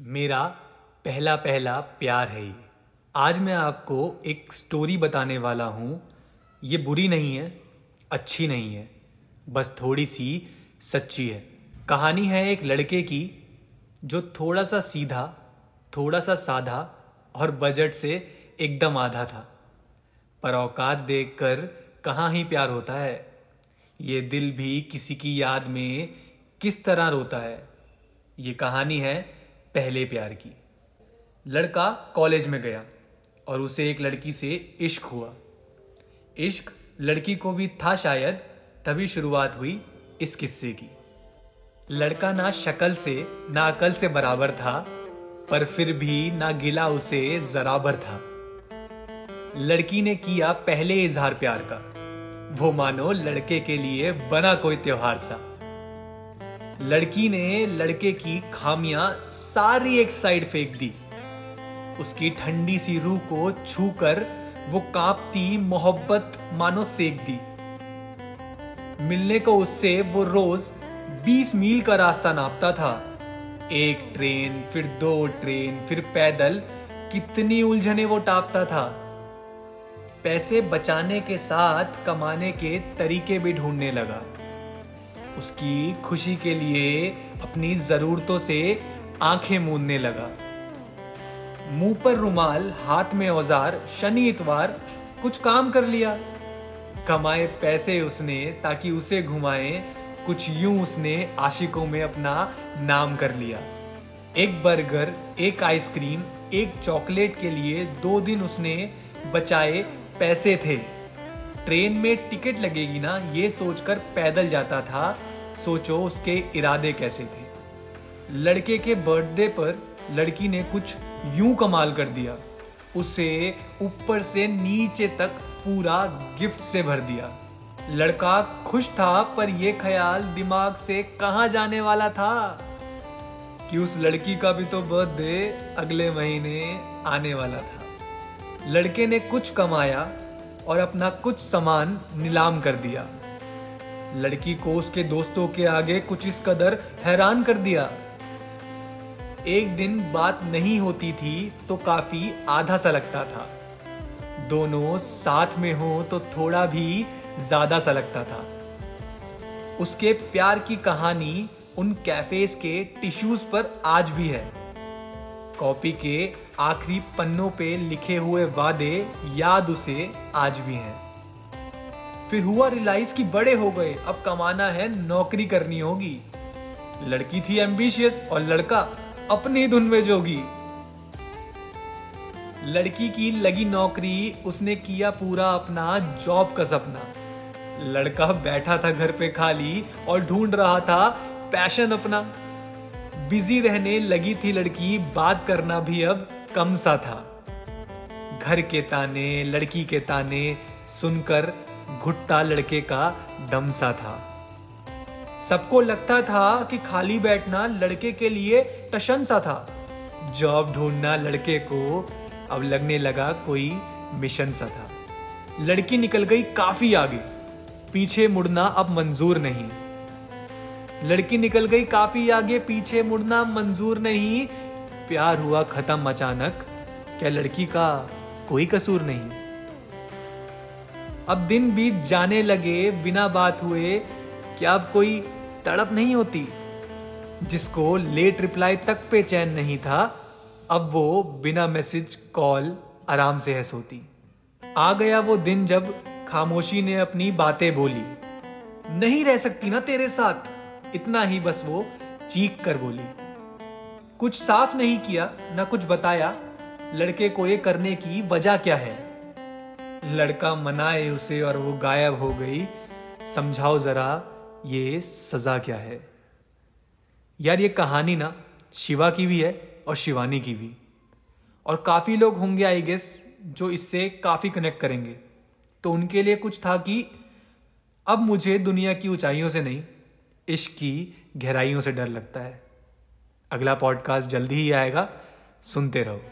मेरा पहला पहला प्यार है ये। आज मैं आपको एक स्टोरी बताने वाला हूँ। ये बुरी नहीं है, अच्छी नहीं है, बस थोड़ी सी सच्ची है। कहानी है एक लड़के की, जो थोड़ा सा सीधा, थोड़ा सा साधा और बजट से एकदम आधा था। पर औकात देख कर कहाँ ही प्यार होता है? ये दिल भी किसी की याद में किस तरह रोता है? ये कहानी है पहले प्यार की। लड़का कॉलेज में गया और उसे एक लड़की से इश्क हुआ। इश्क लड़की को भी था शायद, तभी शुरुआत हुई इस किस्से की। लड़का ना शक्ल से, ना अकल से बराबर था, पर फिर भी ना गिला उसे जराबर था। लड़की ने किया पहले इजहार प्यार का। वो मानो लड़के के लिए बना कोई त्योहार सा। लड़की ने लड़के की खामियाँ सारी एक साइड फेंक दी। उसकी ठंडी सी रूह को छूकर वो कांपती, मोहब्बत मानो सेक दी। मिलने को उससे वो रोज 20 मील का रास्ता नापता था। एक ट्रेन, फिर दो ट्रेन, फिर पैदल कितनी उलझने वो टापता था। पैसे बचाने के साथ, कमाने के तरीके भी ढूँढने लगा। उसकी खुशी के लिए अपनी जरूरतों से आँखें मूंदने लगा। मुँह पर रुमाल, हाथ में औज़ार, शनि इतवार, कुछ काम कर लिया। कमाए पैसे उसने ताकि उसे घुमाए, कुछ यूँ उसने आशिकों में अपना नाम कर लिया। एक बर्गर, एक आइसक्रीम, एक चॉकलेट के लिए दो दिन उसने बचाए पैसे थे। ट्रेन में टिकट लगेगी ना, ये सोचकर पैदल जाता था। सोचो उसके इरादे कैसे थे। लड़के के बर्थडे पर लड़की ने कुछ यूँ कमाल कर दिया। उसे ऊपर से नीचे तक पूरा गिफ्ट से भर दिया। लड़का खुश था, पर यह ख्याल दिमाग से कहा जाने वाला था? कि उस लड़की का भी तो बर्थडे अगले महीने आने वाला था। लड़के ने कुछ कमाया और अपना कुछ सामान नीलाम कर दिया। लड़की को उसके दोस्तों के आगे कुछ इस कदर हैरान कर दिया। एक दिन बात नहीं होती थी तो काफ़ी आधा सा लगता था। दोनों साथ में हो तो थोड़ा भी ज़्यादा सा लगता था। उसके प्यार की कहानी उन कैफेज के टिश्यूज पर आज भी है। कॉपी के आखिरी पन्नों पे लिखे हुए वादे याद उसे आज भी हैं। फिर हुआ रिलाइज कि बड़े हो गए, अब कमाना है नौकरी करनी होगी। लड़की थी एम्बिशियस और लड़का अपनी धुन में जोगी। लड़की की लगी नौकरी, उसने किया पूरा अपना जॉब का सपना। लड़का बैठा था घर पे खाली और ढूंढ रहा था पैशन अपना। बिज़ी रहने लगी थी लड़की, बात करना भी अब कम सा था। घर के ताने, लड़की के ताने सुनकर घुट्टा लड़के का दम सा था। सबको लगता था कि खाली बैठना लड़के के लिए टशन सा था। जॉब ढूंढना लड़के को अब लगने लगा कोई मिशन सा था। लड़की निकल गई काफ़ी आगे। पीछे मुड़ना अब मंजूर नहीं। लड़की निकल गई काफ़ी आगे, पीछे मुड़ना मंजूर नहीं। प्यार हुआ खत्म अचानक। क्या लड़की का कोई कसूर नहीं? अब दिन बीत जाने लगे, बिना बात हुए। क्या अब कोई तड़प नहीं होती? जिसको लेट रिप्लाई तक पे चैन नहीं था, अब वो बिना मैसेज कॉल आराम से है सोती। आ गया वो दिन जब खामोशी ने अपनी बातें बोली। नहीं रह सकती ना तेरे साथ। इतना ही बस वो चीख कर बोली। कुछ साफ़ नहीं किया, ना कुछ बताया, लड़के को ये करने की वजह क्या है? लड़का मनाए उसे और वो गायब हो गई। समझाओ जरा, ये सजा क्या है? यार ये कहानी ना, शिवा की भी है और शिवानी की भी। और काफ़ी लोग होंगे आई गेस जो इससे काफ़ी कनेक्ट करेंगे। तो उनके लिए कुछ था कि, अब मुझे दुनिया की ऊंचाइयों से नहीं इश्क की गहराइयों से डर लगता है। अगला पॉडकास्ट जल्दी ही आएगा सुनते रहो।